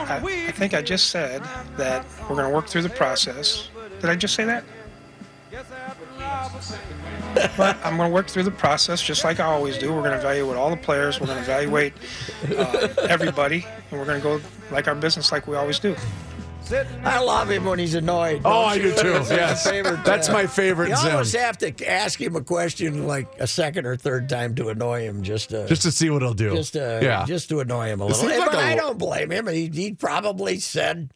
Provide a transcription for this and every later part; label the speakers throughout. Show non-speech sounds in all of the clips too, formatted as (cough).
Speaker 1: I, I, think I just said that we're going to work through the process. Did I just say that? but I'm going to work through the process just like I always do. We're going to evaluate all the players. We're going to evaluate uh, everybody, and we're going to go like our business like we always do.
Speaker 2: I love him when he's annoyed.
Speaker 3: Oh, I do too.
Speaker 2: That's
Speaker 3: yes,
Speaker 2: my favorite.
Speaker 3: That's
Speaker 2: uh,
Speaker 3: my favorite.
Speaker 2: You
Speaker 3: Zim.
Speaker 2: almost have to ask him a question like a second or third time to annoy him, just to
Speaker 3: just to see what he'll do.
Speaker 2: just to,
Speaker 3: yeah.
Speaker 2: just to annoy him a little.
Speaker 3: seems like
Speaker 2: but
Speaker 3: a-
Speaker 2: I don't blame him. He, he probably said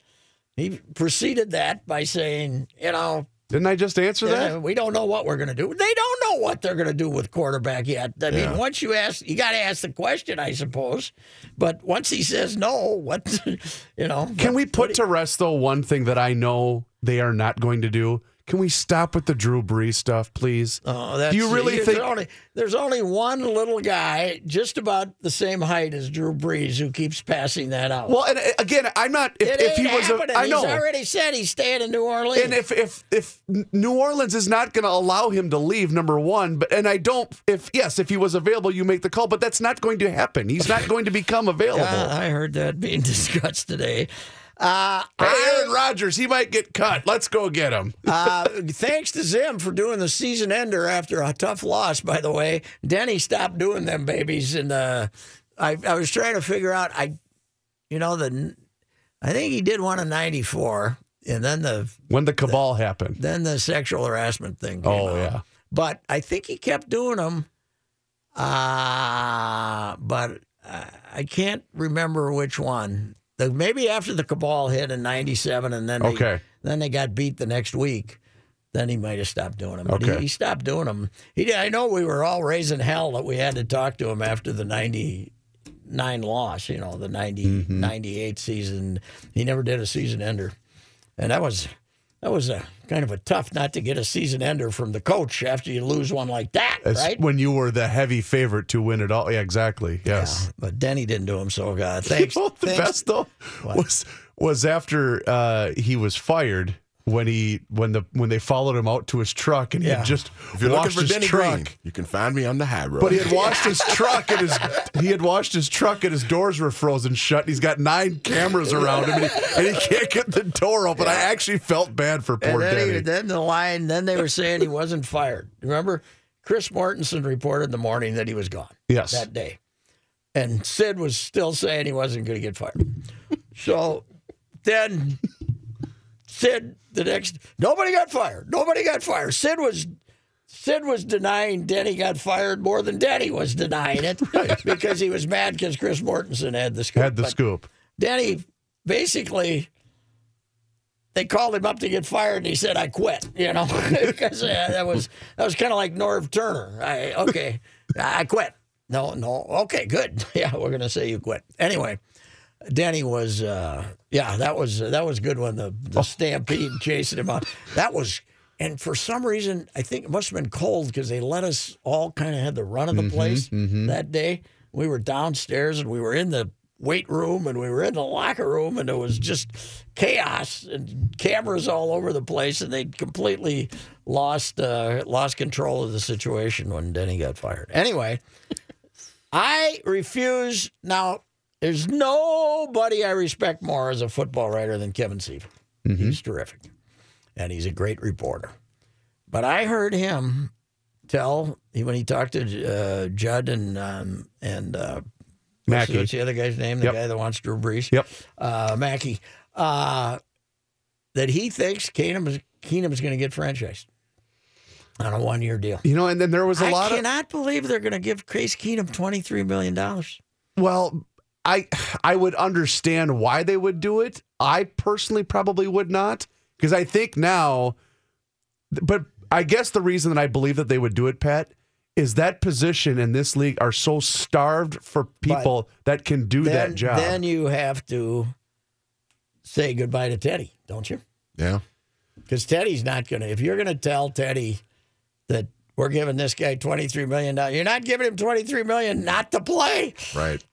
Speaker 2: he preceded that by saying, you know,
Speaker 3: Didn't I just answer
Speaker 2: yeah,
Speaker 3: that?
Speaker 2: we don't know what we're going to do. They don't know what they're going to do with quarterback yet. I
Speaker 3: Yeah.
Speaker 2: mean, once you ask, you got to ask the question, I suppose. But once he says no, what, (laughs) you know,
Speaker 3: Can
Speaker 2: what-
Speaker 3: we put to rest though one thing that I know they are not going to do? Can we stop with the Drew Brees stuff, please?
Speaker 2: Oh, that's,
Speaker 3: do you really
Speaker 2: there's
Speaker 3: think?
Speaker 2: only, there's only one little guy just about the same height as Drew Brees who keeps passing that out?
Speaker 3: well, and uh, again, I'm not. If,
Speaker 2: it
Speaker 3: if he was,
Speaker 2: happening.
Speaker 3: a, I know.
Speaker 2: He's already said he's staying in New Orleans.
Speaker 3: And if if if New Orleans is not going to allow him to leave, number one, but and I don't. If yes, if he was available, you make the call, but that's not going to happen. He's not going to become (laughs) available.
Speaker 2: Yeah, I heard that being (laughs) discussed today. Uh,
Speaker 3: Hey, Aaron Rodgers, he might get cut. Let's go get him. (laughs)
Speaker 2: uh, thanks to Zim for doing the season ender after a tough loss. By the way, Denny stopped doing them babies, and uh, I, I was trying to figure out. I, you know, the I think he did one in '94, and then the
Speaker 3: When the cabal happened.
Speaker 2: then the sexual harassment thing. Came
Speaker 3: Oh
Speaker 2: out.
Speaker 3: yeah.
Speaker 2: but I think he kept doing them. Uh, but uh, I can't remember which one. The, maybe after the cabal hit in '97, and then they,
Speaker 3: Okay.
Speaker 2: then they got beat the next week. Then he might have stopped doing them. But
Speaker 3: Okay.
Speaker 2: he, he stopped doing them. He, I know we were all raising hell that we had to talk to him after the '99 loss. You know, the 90,
Speaker 3: Mm-hmm.
Speaker 2: 98 season. He never did a season ender, and that was that was a kind of a tough not to get a season ender from the coach after you lose one like that, right?
Speaker 3: When you were the heavy favorite to win it all. Yeah, exactly. Yes.
Speaker 2: Yeah, but Denny didn't do him so good. (laughs) Thanks.
Speaker 3: You know the
Speaker 2: thanks.
Speaker 3: best though was was after uh, he was fired when he when the when they followed him out to his truck and he
Speaker 2: Yeah.
Speaker 3: had just
Speaker 4: If you're looking
Speaker 3: washed
Speaker 4: for
Speaker 3: his
Speaker 4: Denny
Speaker 3: truck.
Speaker 4: Green, you can find me on the high road.
Speaker 3: But he had washed his truck and his he had washed his truck and his doors were frozen shut. And he's got nine cameras around him and he, and he can't get the door open. I actually felt bad for poor
Speaker 2: And then,
Speaker 3: Denny.
Speaker 2: he, then the line, then they were saying he wasn't fired. Remember, Chris Mortensen reported in the morning that he was gone
Speaker 3: Yes.
Speaker 2: that day. And Sid was still saying he wasn't going to get fired. so then Sid, the next, nobody got fired. Nobody got fired. Sid was. Sid was denying Denny got fired more than Denny was denying it (laughs) because he was mad because Chris Mortensen had the scoop.
Speaker 3: had the
Speaker 2: But
Speaker 3: scoop.
Speaker 2: Denny basically they called him up to get fired and he said I quit, you know. (laughs) Because uh, that was that was kind of like Norv Turner. I okay, I quit. No, no. Okay, good. (laughs) Yeah, we're going to say you quit. Anyway, Denny was uh yeah, that was that was good when the the stampede chasing him out. That was and for some reason, I think it must have been cold because they let us all kind of had the run of the place that day. We were downstairs and we were in the weight room and we were in the locker room and it was just chaos and cameras all over the place and they completely lost uh, lost control of the situation when Denny got fired. Anyway, I refuse now. There's nobody I respect more as a football writer than Kevin Seifert. He's terrific, and he's a great reporter. But I heard him tell when he talked to uh, Judd and um, and uh,
Speaker 3: Mackey.
Speaker 2: What's the other guy's name? The
Speaker 3: Yep.
Speaker 2: guy that wants Drew Brees.
Speaker 3: Yep.
Speaker 2: Uh, Mackey. Uh, that he thinks Keenum is Keenum is going to get franchised on a one year deal.
Speaker 3: You know, and then there was a
Speaker 2: I
Speaker 3: lot of I
Speaker 2: cannot believe they're going to give Case Keenum twenty three million dollars.
Speaker 3: Well, I I would understand why they would do it. I personally probably would not because I think now but I guess the reason that I believe that they would do it, Pat, is that position in this league are so starved for people that can do
Speaker 2: Then,
Speaker 3: that job.
Speaker 2: then you have to say goodbye to Teddy, don't you?
Speaker 4: Yeah.
Speaker 2: Because Teddy's not going to. If you're going to tell Teddy that we're giving this guy twenty three million dollars, you're not giving him twenty three million not to play.
Speaker 4: Right.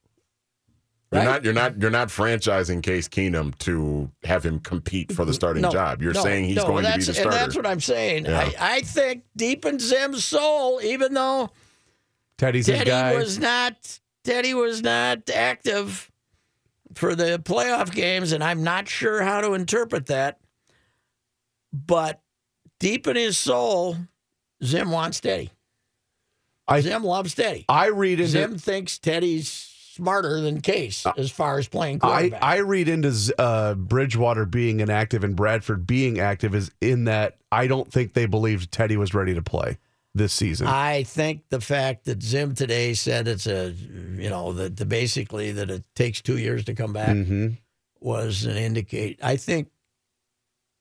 Speaker 4: You're
Speaker 2: Right?
Speaker 4: not you're not you're not franchising Case Keenum to have him compete for the starting
Speaker 2: No,
Speaker 4: job. You're
Speaker 2: no,
Speaker 4: saying he's
Speaker 2: no,
Speaker 4: going to be
Speaker 2: that's-
Speaker 4: the starter.
Speaker 2: And that's what I'm saying.
Speaker 4: Yeah.
Speaker 2: I, I think deep in Zim's soul, even though
Speaker 3: Teddy's
Speaker 2: Teddy
Speaker 3: guy.
Speaker 2: was not Teddy was not active for the playoff games, and I'm not sure how to interpret that. But deep in his soul, Zim wants Teddy.
Speaker 3: I
Speaker 2: Zim loves Teddy.
Speaker 3: I read into
Speaker 2: Zim thinks Teddy's smarter than Case as far as playing
Speaker 3: I,
Speaker 2: quarterback.
Speaker 3: I read into uh, Bridgewater being inactive and Bradford being active is in that I don't think they believed Teddy was ready to play this season.
Speaker 2: I think the fact that Zim today said it's a, you know, that the basically that it takes two years to come back
Speaker 3: mm-hmm.
Speaker 2: was an indicate. I think,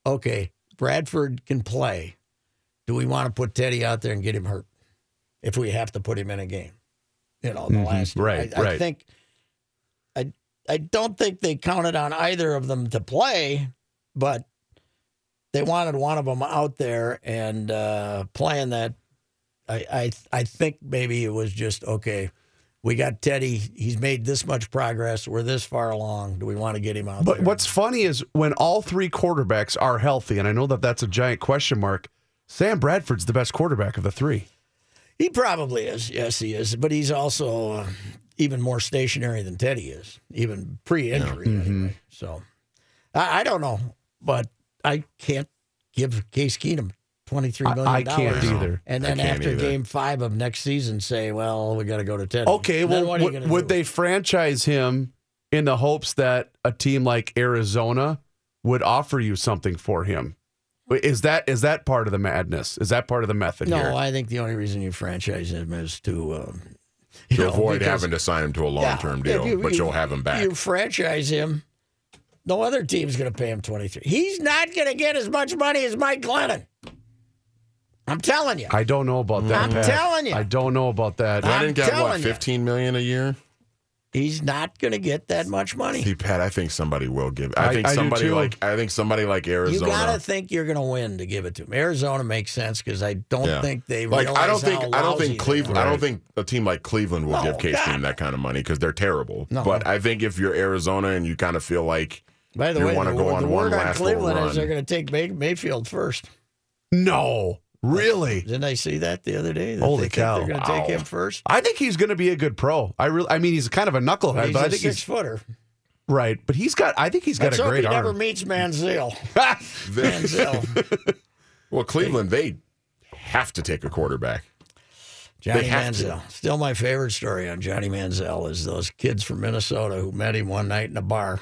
Speaker 2: okay, Bradford can play. Do we want to put Teddy out there and get him hurt if we have to put him in a game? You know, the
Speaker 3: Mhm.
Speaker 2: last
Speaker 3: Right,
Speaker 2: I, I think, I I don't think they counted on either of them to play, but they wanted one of them out there and uh, playing that. I, I I think maybe it was just okay. We got Teddy. He's made this much progress. We're this far along. Do we want to get him out
Speaker 3: But
Speaker 2: there?
Speaker 3: what's funny is when all three quarterbacks are healthy, and I know that that's a giant question mark. Sam Bradford's the best quarterback of the three.
Speaker 2: He probably is. Yes, he is. But he's also uh, even more stationary than Teddy is, even pre-injury.
Speaker 3: Mm-hmm.
Speaker 2: Anyway. So I, I don't know, but I can't give Case Keenum twenty three million.
Speaker 3: I- I can't either.
Speaker 2: And then after
Speaker 4: either.
Speaker 2: Game Five of next season, say, "Well, we got to go to Teddy."
Speaker 3: Okay,
Speaker 2: Then
Speaker 3: well,
Speaker 2: what are you
Speaker 3: would,
Speaker 2: gonna
Speaker 3: would
Speaker 2: do?
Speaker 3: they franchise him in the hopes that a team like Arizona would offer you something for him? Is that is that part of the madness? Is that part of the method
Speaker 2: No,
Speaker 3: here?
Speaker 2: I think the only reason you franchise him is to. Um,
Speaker 4: to
Speaker 2: know,
Speaker 4: avoid
Speaker 2: because-
Speaker 4: having to sign him to a long term
Speaker 2: Yeah,
Speaker 4: deal,
Speaker 2: if you-
Speaker 4: but
Speaker 2: you-
Speaker 4: you'll have him back.
Speaker 2: You franchise him. No other team's going to pay him twenty three. He's not going to get as much money as Mike Glennon. I'm telling you.
Speaker 3: I don't know about that.
Speaker 2: I'm
Speaker 3: Pat.
Speaker 2: telling you.
Speaker 3: I don't know about that.
Speaker 2: I'm
Speaker 4: Glennon got
Speaker 2: telling
Speaker 4: what,
Speaker 2: you.
Speaker 4: fifteen million a year?
Speaker 2: He's not going to get that much money.
Speaker 4: See, Pat, I think somebody will give. I,
Speaker 3: I-
Speaker 4: think
Speaker 3: I
Speaker 4: somebody like I think somebody like Arizona.
Speaker 2: You got to think you're going to win to give it to him. Arizona makes sense because I don't
Speaker 4: Yeah.
Speaker 2: think they
Speaker 4: like I don't think I don't think Cleveland
Speaker 2: are.
Speaker 4: I don't think a team like Cleveland will
Speaker 2: No,
Speaker 4: give Case
Speaker 2: God.
Speaker 4: Keenum that kind of money because they're terrible.
Speaker 2: No.
Speaker 4: But I think if you're Arizona and you kind of feel like
Speaker 2: By the
Speaker 4: you
Speaker 2: way,
Speaker 4: wanna go on
Speaker 2: the
Speaker 4: one
Speaker 2: word on
Speaker 4: last little
Speaker 2: Cleveland is
Speaker 4: run.
Speaker 2: they're going to take May- Mayfield first.
Speaker 3: No, really.
Speaker 2: Didn't I see that the other day? That
Speaker 3: Holy
Speaker 2: they think
Speaker 3: cow.
Speaker 2: They're going to
Speaker 4: Wow.
Speaker 2: take him first.
Speaker 3: I think he's going to be a good pro. I really, I mean, he's kind of a knucklehead,
Speaker 2: He's
Speaker 3: but
Speaker 2: a
Speaker 3: I think
Speaker 2: six
Speaker 3: he's
Speaker 2: footer.
Speaker 3: right. But he's got, I think he's got
Speaker 2: Let's
Speaker 3: a
Speaker 2: hope
Speaker 3: great
Speaker 2: he never meets Manziel. (laughs) Manziel.
Speaker 4: well Cleveland they have to take a quarterback.
Speaker 2: Johnny
Speaker 4: have to.
Speaker 2: Manziel. Still my favorite story on Johnny Manziel is those kids from Minnesota who met him one night in a bar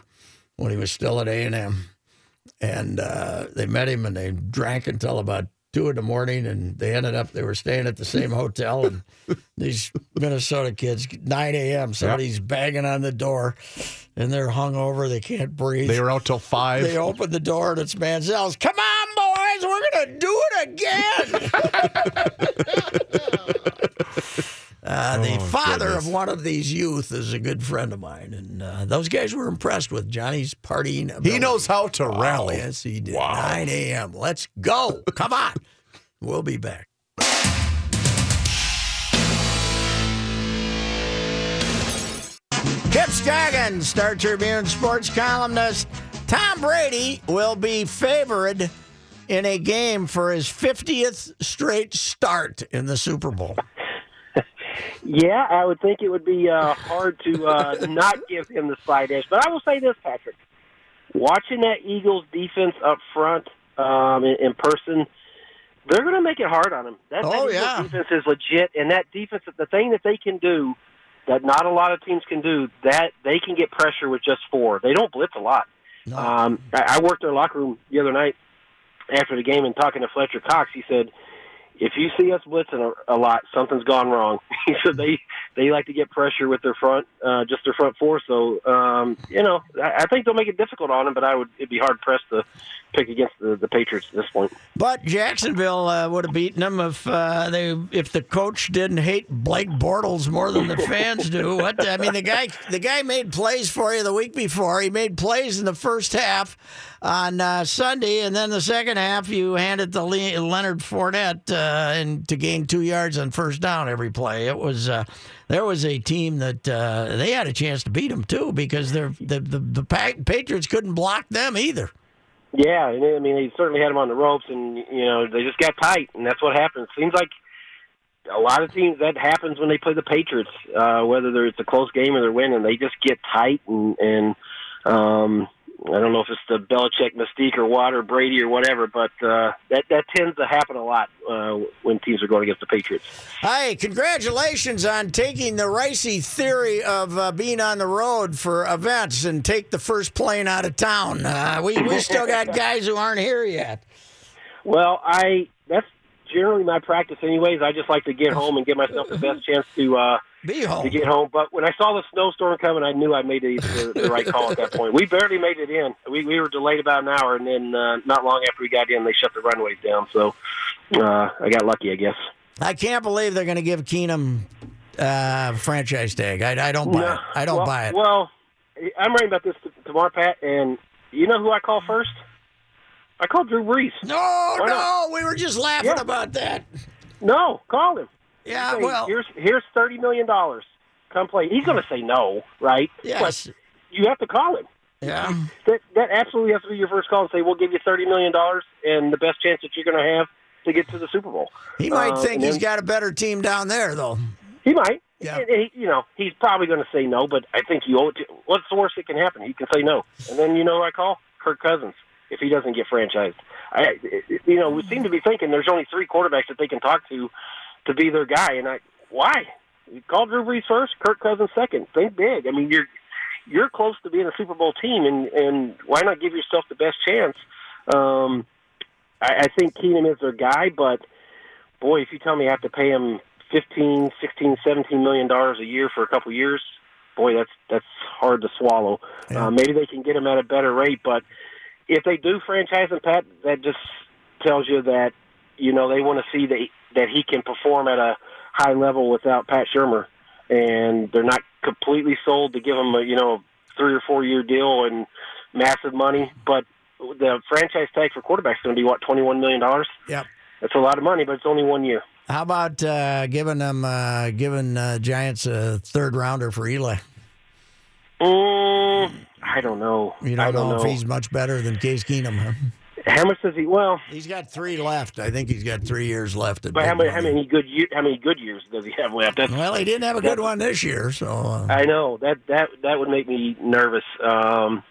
Speaker 2: when he was still at A&M. And uh, they met him and they drank until about two in the morning and they ended up, they were staying at the same hotel. And (laughs) these Minnesota kids, 9 a.m., somebody's banging on the door and they're hungover. They can't breathe.
Speaker 3: They were out till five.
Speaker 2: They open the door and it's Manziel's. Come on, boys, we're gonna do it again. (laughs) (laughs) uh, the father
Speaker 4: goodness.
Speaker 2: of one of these youth is a good friend of mine, and uh, those guys were impressed with Johnny's partying.
Speaker 3: he knows how to
Speaker 2: Oh,
Speaker 3: rally.
Speaker 2: yes, he did. 9 a.m. Let's go. (laughs) Come on. we'll be back. Chip Scoggins, Star Tribune sports columnist. Tom Brady will be favored in a game for his 50th straight start in the Super Bowl.
Speaker 5: Yeah, I would think it would be uh, hard to uh, (laughs) not give him the slight edge. But I will say this, Patrick. Watching that Eagles defense up front um, in, in person, they're going to make it hard on him. That,
Speaker 2: Oh,
Speaker 5: that
Speaker 2: yeah.
Speaker 5: defense is legit, and that defense, the thing that they can do that not a lot of teams can do. That they can get pressure with just four. They don't blitz a lot.
Speaker 2: No.
Speaker 5: Um, I, I worked in a locker room the other night after the game and talking to Fletcher Cox. He said, "If you see us blitzing a, a lot, something's gone wrong." (laughs) said they they like to get pressure with their front, uh, just their front four. So um, you know, I, I think they'll make it difficult on them, but I would it'd be hard pressed to pick against the, the Patriots at this point.
Speaker 2: But Jacksonville uh, would have beaten them if uh, they if the coach didn't hate Blake Bortles more than the fans do. What I mean, the guy the guy made plays for you the week before. He made plays in the first half on uh, Sunday, and then the second half you handed to Le- Leonard Fournette uh, and to gain two yards on first down every play. It was uh, there was a team that uh, they had a chance to beat them too because the the the Pa- Patriots couldn't block them either.
Speaker 5: Yeah, I mean they certainly had them on the ropes, and you know they just got tight, and that's what happens. Seems like a lot of teams that happens when they play the Patriots, uh, whether it's a close game or they're winning, they just get tight, and and um, I don't know if it's the Belichick mystique or what or Brady or whatever, but uh, that that tends to happen a lot uh, when teams are going against the Patriots.
Speaker 2: Hi, congratulations on taking the Reusse theory of uh, being on the road for events and take the first plane out of town. Uh, we we still got (laughs) guys who aren't here yet.
Speaker 5: Well, I that's generally my practice, anyways. I just like to get home and give myself the best chance to.
Speaker 2: Be
Speaker 5: to
Speaker 2: home.
Speaker 5: get home. But when I saw the snowstorm coming, I knew I made the, the, the right call at that point. We barely made it in. We we were delayed about an hour, and then uh, not long after we got in, they shut the runways down. So uh, I got lucky, I guess.
Speaker 2: I can't believe they're going to give Keenum uh, franchise tag. I, I don't buy
Speaker 5: No.
Speaker 2: it. I don't
Speaker 5: well,
Speaker 2: buy it.
Speaker 5: Well, I'm writing about this tomorrow, Pat, and you know who I call first? I called Drew Brees.
Speaker 2: no,
Speaker 5: Why
Speaker 2: no,
Speaker 5: not?
Speaker 2: we were just laughing
Speaker 5: Yeah.
Speaker 2: about that.
Speaker 5: No, call him.
Speaker 2: Yeah,
Speaker 5: Say,
Speaker 2: well,
Speaker 5: here's here's thirty million dollars. Come play. He's going to say no, right?
Speaker 2: yes,
Speaker 5: But you have to call him.
Speaker 2: yeah.
Speaker 5: That that absolutely has to be your first call and say we'll give you thirty million dollars and the best chance that you're going to have to get to the Super Bowl.
Speaker 2: He might
Speaker 5: Uh,
Speaker 2: think he's
Speaker 5: then-
Speaker 2: got a better team down there, though.
Speaker 5: He might.
Speaker 2: Yeah.
Speaker 5: He, you know, he's probably going to say no, but I think you owe it to. What's the worst that can happen? He can say no, and then you know who I call Kirk Cousins if he doesn't get franchised. I, you know, we seem to be thinking there's only three quarterbacks that they can talk to to be their guy, and I why? You call Drew Brees first, Kirk Cousins second. Think big. I mean, you're you're close to being a Super Bowl team, and and why not give yourself the best chance? Um, I, I think Keenum is their guy, but boy, if you tell me I have to pay him fifteen, sixteen, seventeen million dollars a year for a couple of years, boy, that's that's hard to swallow.
Speaker 2: Yeah.
Speaker 5: Uh, maybe they can get him at a better rate, but if they do franchise him, Pat, that just tells you that you know they want to see that he, that he can perform at a high level without Pat Shurmur, and they're not completely sold to give him a you know three or four year deal and massive money, but the franchise tag for quarterback is going to be what twenty one million dollars.
Speaker 2: Yep.
Speaker 5: That's a lot of money, but it's only one year.
Speaker 2: How about uh, giving them uh, giving uh, Giants a third rounder for Eli?
Speaker 5: Mm, I don't know.
Speaker 2: You
Speaker 5: I
Speaker 2: don't,
Speaker 5: don't
Speaker 2: know, if he's much better than Case Keenum. Huh?
Speaker 5: How much does he? Well,
Speaker 2: He's got three left. I think he's got three years left.
Speaker 5: But how many how many good year, how many good years does he have left? That's,
Speaker 2: Well, he didn't have a good one this year, so uh,
Speaker 5: I know that that that would make me nervous. Um,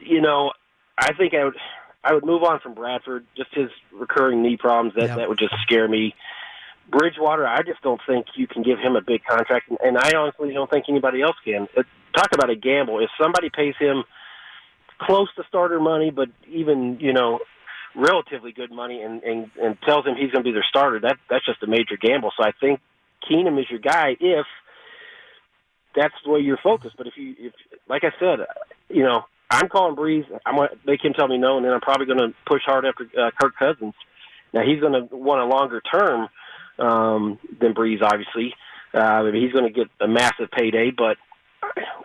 Speaker 5: you know, I think I would I would move on from Bradford. Just his recurring knee problems that
Speaker 2: Yeah.
Speaker 5: that would just scare me. Bridgewater, I just don't think you can give him a big contract, and, and I honestly don't think anybody else can. It, talk about a gamble. If somebody pays him close to starter money, but even you know relatively good money, and and, and tells him he's going to be their starter, that that's just a major gamble. So I think Keenum is your guy if that's the way you're focused. But if you, if like I said, you know, I'm calling Brees. I'm going to make him tell me no, and then I'm probably going to push hard after uh, Kirk Cousins. Now he's going to want a longer term um, than Brees, obviously. Uh, I he's going to get a massive payday, but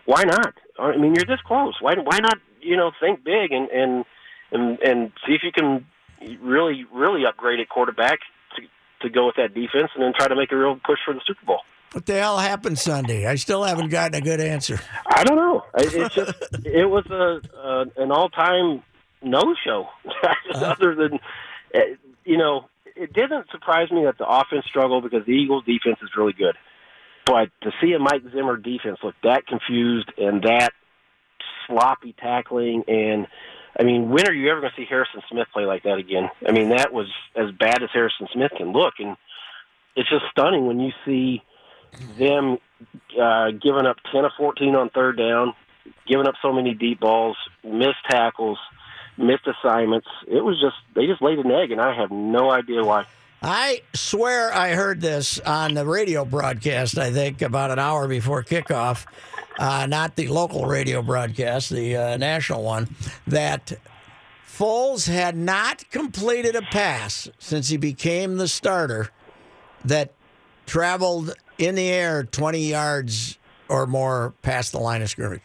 Speaker 5: why not? I mean, you're this close. Why why not? You know, think big and and and, and see if you can really really upgrade at quarterback to to go with that defense, and then try to make a real push for the Super Bowl.
Speaker 2: what the hell happened Sunday? I still haven't gotten a good answer.
Speaker 5: I don't know. It's just (laughs) it was a, an all time no show. (laughs) Other than uh, you know, it didn't surprise me that the offense struggled because the Eagles' defense is really good. But to see a Mike Zimmer defense look that confused and that sloppy tackling and I mean, when are you ever going to see Harrison Smith play like that again? I mean, that was as bad as Harrison Smith can look, and it's just stunning when you see them uh, giving up 10 of 14 on third down, giving up so many deep balls, missed tackles, missed assignments. It was just, they just laid an egg, and I have no idea why.
Speaker 2: I swear I heard this on the radio broadcast, I think, about an hour before kickoff, uh, not the local radio broadcast, the uh, national one, that Foles had not completed a pass since he became the starter that traveled in the air 20 yards or more past the line of scrimmage.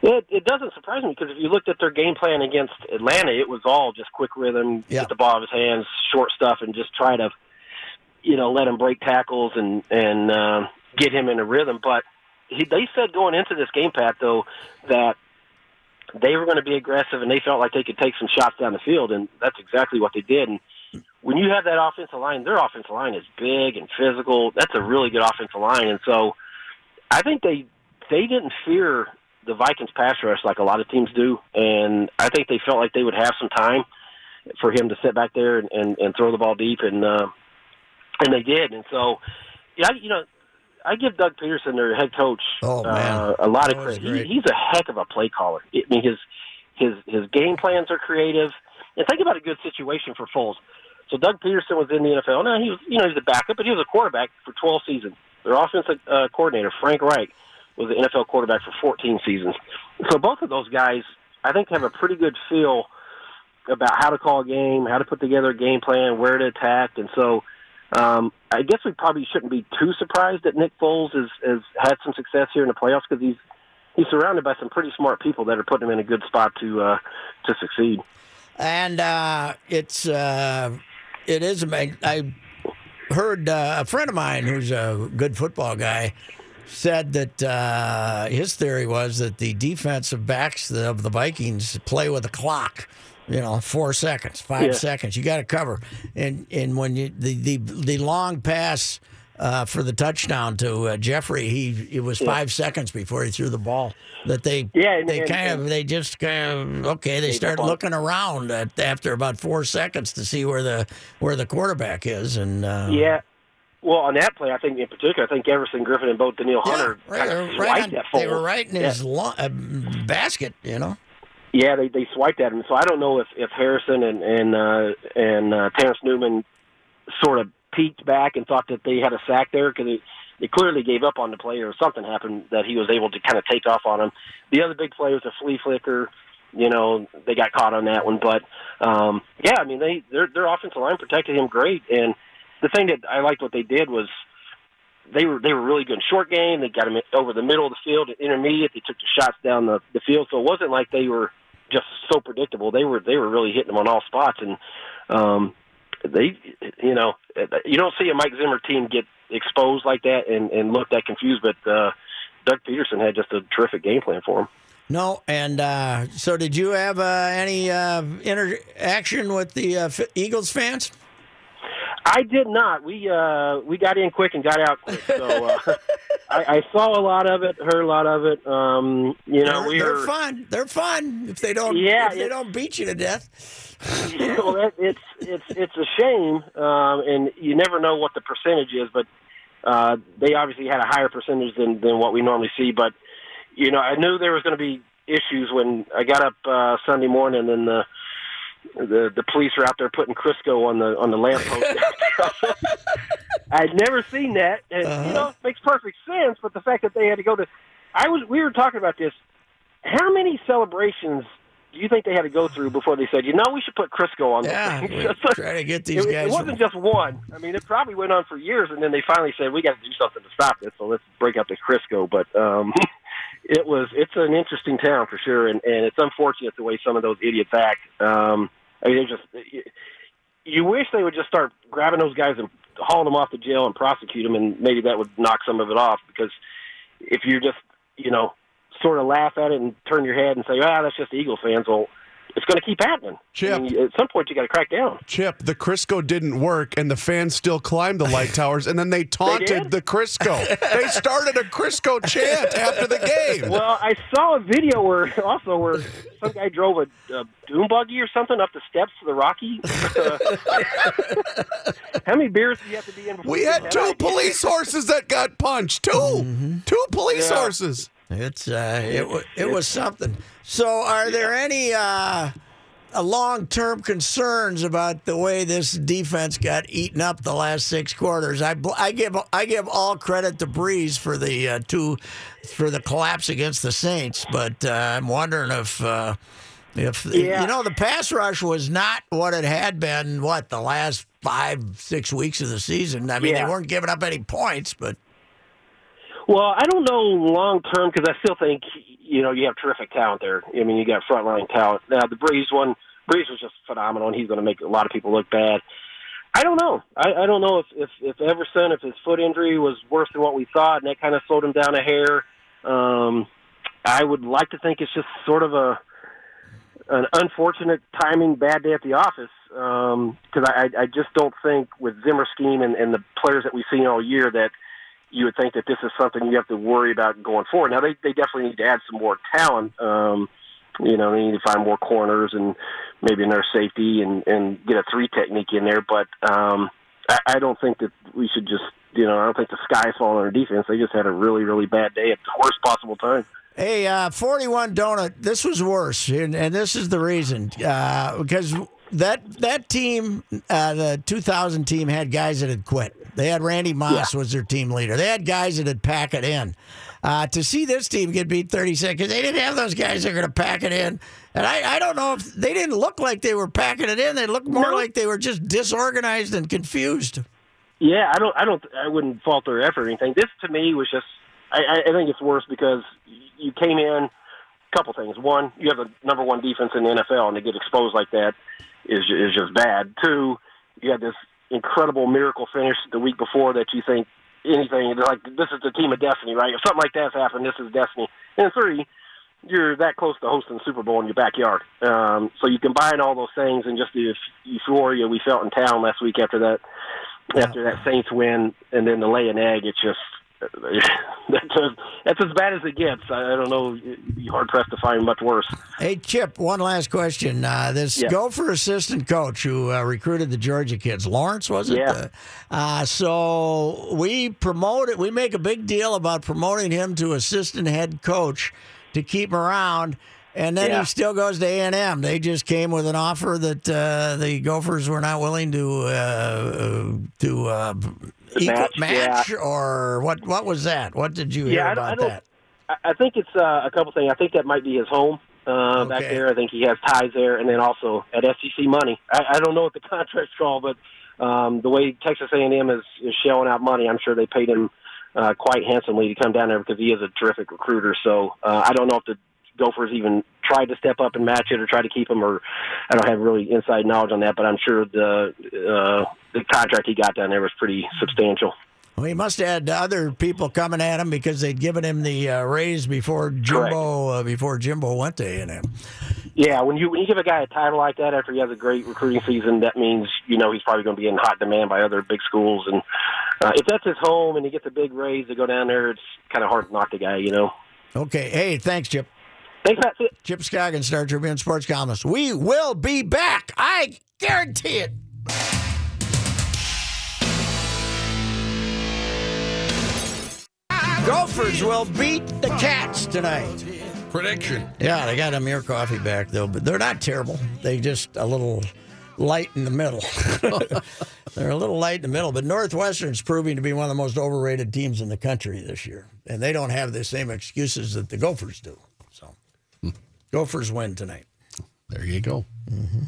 Speaker 5: It, it doesn't surprise me because if you looked at their game plan against Atlanta, it was all just quick rhythm,
Speaker 2: Yeah.
Speaker 5: get the ball out of his hands, short stuff, and just try to, you know, let him break tackles and and uh, get him in a rhythm. But he, they said going into this game, Pat, though, that they were going to be aggressive and they felt like they could take some shots down the field, and that's exactly what they did. And when you have that offensive line, their offensive line is big and physical. That's a really good offensive line, and so I think they they didn't fear the Vikings pass rush like a lot of teams do, and I think they felt like they would have some time for him to sit back there and, and, and throw the ball deep, and uh, and they did, and so yeah, you know. I give Doug Pederson, their head coach,
Speaker 2: Oh,
Speaker 5: uh, a lot of
Speaker 2: That was
Speaker 5: credit. He, he's a heck of a play caller. I mean, his his his game plans are creative. And think about a good situation for Foles. So Doug Pederson was in the NFL. Now he was, you know, he was a backup, but he was a quarterback for 12 seasons. Their offensive uh, coordinator, Frank Reich, was an NFL quarterback for 14 seasons. So both of those guys, I think, have a pretty good feel about how to call a game, how to put together a game plan, where to attack, and so. Um, I guess we probably shouldn't be too surprised that Nick Foles has, has had some success here in the playoffs because he's he's surrounded by some pretty smart people that are putting him in a good spot to uh, to succeed.
Speaker 2: and uh, it's uh, it is. I heard uh, a friend of mine who's a good football guy said that uh, his theory was that the defensive backs of the Vikings play with a clock. You know, four seconds, five
Speaker 5: Yeah.
Speaker 2: seconds. You got to cover, and and when you the the, the long pass. Uh, for the touchdown to uh, Jeffery, he it was five seconds before he threw the ball. That they
Speaker 5: Yeah, and-
Speaker 2: they
Speaker 5: and-
Speaker 2: kind of they just kind of okay. They
Speaker 5: They
Speaker 2: start looking around at, after about four seconds to see where the where the quarterback is, and uh,
Speaker 5: Yeah. Well, on that play, I think in particular, I think Everson Griffen and both Danielle
Speaker 2: yeah,
Speaker 5: Hunter
Speaker 2: right,
Speaker 5: kind
Speaker 2: they
Speaker 5: of
Speaker 2: right on-
Speaker 5: that
Speaker 2: they were right in his lo- uh, basket, you know.
Speaker 5: Yeah, they they swiped at him. So I don't know if if Harrison and and uh, and uh, Terrence Newman sort of peeked back and thought that they had a sack there because they, they clearly gave up on the play or something happened that he was able to kind of take off on him. The other big play was a flea flicker. You know, they got caught on that one, but um, yeah, I mean they their their offensive line protected him great. And the thing that I liked what they did was they were they were really good in short game. They got them over the middle of the field, at intermediate. They took the shots down the, the field, so it wasn't like they were just so predictable. They were they were really hitting them on all spots, and um, they you know you don't see a Mike Zimmer team get exposed like that and and look that confused. But uh, Doug Pederson had just a terrific game plan for him.
Speaker 2: No, and uh, so did you have uh, any uh, interaction with the uh, Eagles fans?
Speaker 5: I did not. We uh we got in quick and got out quick. So uh, (laughs) I, I saw a lot of it, heard a lot of it. Um, you know,
Speaker 2: they're,
Speaker 5: we
Speaker 2: they're
Speaker 5: were
Speaker 2: fun. They're fun if they don't.
Speaker 5: Yeah,
Speaker 2: if they don't beat you to death. (laughs)
Speaker 5: well, it, it's it's it's a shame, um, and you never know what the percentage is, but uh, they obviously had a higher percentage than than what we normally see. But you know, I knew there was going to be issues when I got up uh, Sunday morning, and the the the police are out there putting Crisco on the on the lamppost. (laughs) I'd never seen that, and you know, it makes perfect sense. But the fact that they had to go to, I was we were talking about this. How many celebrations do you think they had to go through before they said, you know, we should put Crisco on?
Speaker 2: Yeah,
Speaker 5: this thing?
Speaker 2: we (laughs) try to get these
Speaker 5: it,
Speaker 2: guys.
Speaker 5: It wasn't just one. I mean, it probably went on for years, and then they finally said, we got to do something to stop this. So let's break up the Crisco. But um, (laughs) it was it's an interesting town for sure, and, and it's unfortunate the way some of those idiots act. Um, I mean, they're just. You wish they would just start grabbing those guys and hauling them off to jail and prosecute them, and maybe that would knock some of it off. Because if you just, you know, sort of laugh at it and turn your head and say, "Ah, that's just Eagle fans," well, it's going to keep happening.
Speaker 3: Chip.
Speaker 5: I mean, at some point, you got to crack down.
Speaker 3: Chip, the Crisco didn't work, and the fans still climbed the light (laughs) towers, and then they taunted
Speaker 5: did?
Speaker 3: the Crisco. they started a Crisco (laughs) chant after the game.
Speaker 5: Well, I saw a video where (laughs) also where some guy drove a, a doom buggy or something up the steps to the Rocky. How many beers do you have to be in? Before
Speaker 3: we
Speaker 5: you
Speaker 3: had two police horses that got punched. 2 mm-hmm. Two police
Speaker 5: Yeah.
Speaker 3: horses.
Speaker 2: It's uh, it wa- it was something. So, are there any uh, long term concerns about the way this defense got eaten up the last six quarters? I I give I give all credit to Brees for the uh, two for the collapse against the Saints, but uh, I'm wondering if. Uh, if
Speaker 5: Yeah.
Speaker 2: you know the pass rush was not what it had been, what the last five six weeks of the season. I mean,
Speaker 5: Yeah.
Speaker 2: they weren't giving up any points, but
Speaker 5: Well, I don't know long term because I still think you know you have terrific talent there. I mean, you got frontline talent. Now the Brees one, Brees was just phenomenal, and he's going to make a lot of people look bad. I don't know. I, I don't know if, if if Everson, if his foot injury was worse than what we thought, and that kind of slowed him down a hair. Um, I would like to think it's just sort of a an unfortunate timing, bad day at the office. Because I, I just don't think with Zimmer scheme and, and the players that we've seen all year that you would think that this is something you have to worry about going forward. Now they they definitely need to add some more talent. Um, you know, they need to find more corners and maybe another safety and and get a three technique in there. But um, I, I don't think that we should just you know I don't think the sky's falling on our defense. They just had a really really bad day at the worst possible time.
Speaker 2: Hey, uh, 41 Donut, this was worse, and, and this is the reason. Uh, because that that team, uh, the 2000 team, had guys that had quit. They had Randy Moss was their team leader. They had guys that had pack it in. Uh, to see this team get beat 36, because they didn't have those guys that are going to pack it in. And I, I don't know if they didn't look like they were packing it in. They looked more
Speaker 5: No.
Speaker 2: like they were just disorganized and confused.
Speaker 5: Yeah, I don't, I don't, I wouldn't fault their effort or anything. This to me was just, I, I think it's worse because you came in. A couple things. One, you have the number one defense in the NFL, and to get exposed like that is is just bad. Two, you had this incredible miracle finish the week before that you think anything like this is the team of destiny, right? If something like that's happened, this is destiny. And three, you're that close to hosting the Super Bowl in your backyard. Um, so you combine all those things and just the euphoria we felt in town last week after that after that Saints win, and then the lay an egg. It's just that's as, that's as bad as it gets. I, I don't know. You'd be hard pressed to find much worse.
Speaker 2: Hey, Chip, one last question. Uh, this
Speaker 5: Yeah.
Speaker 2: Gopher assistant coach who uh, recruited the Georgia kids, Lawrence, was it?
Speaker 5: Yeah.
Speaker 2: Uh, uh, so we promote it. We make a big deal about promoting him to assistant head coach to keep him around. And then
Speaker 5: Yeah.
Speaker 2: he still goes to A and M. They just came with an offer that uh, the Gophers were not willing to uh, to equal-
Speaker 5: match,
Speaker 2: match or what? What was that? What did you hear
Speaker 5: Yeah,
Speaker 2: about that?
Speaker 5: I, think it's uh, a couple things. I think that might be his home uh, back there. I think he has ties there, and then also at SEC money. I, I don't know what the (laughs) contract's called, but um, the way Texas A&M is, is shelling out money, I'm sure they paid him uh, quite handsomely to come down there because he is a terrific recruiter. So uh, I don't know if the Gophers even tried to step up and match it or try to keep him, or I don't have really inside knowledge on that. But I'm sure the uh, the contract he got down there was pretty substantial.
Speaker 2: Well, he must have had other people coming at him because they'd given him the uh, raise before Jimbo uh, before Jimbo went to A and M.
Speaker 5: Yeah, when you when you give a guy a title like that after he has a great recruiting season, that means you know he's probably going to be in hot demand by other big schools. And uh, if that's his home and he gets a big raise to go down there, it's kind of hard to knock the guy, you know.
Speaker 2: Okay, hey, thanks, Chip.
Speaker 5: Thanks, ya.
Speaker 2: Chip Scoggins, Star Tribune sports columnist. We will be back. I guarantee it. Gophers will beat the Cats tonight.
Speaker 6: Prediction.
Speaker 2: Yeah, they got Amir Coffey back though, but they're not terrible. They just a little light in the middle. (laughs) they're a little light in the middle, but Northwestern's proving to be one of the most overrated teams in the country this year, and they don't have the same excuses that the Gophers do. So, hmm. Gophers win tonight.
Speaker 6: There you go. Mm-hmm.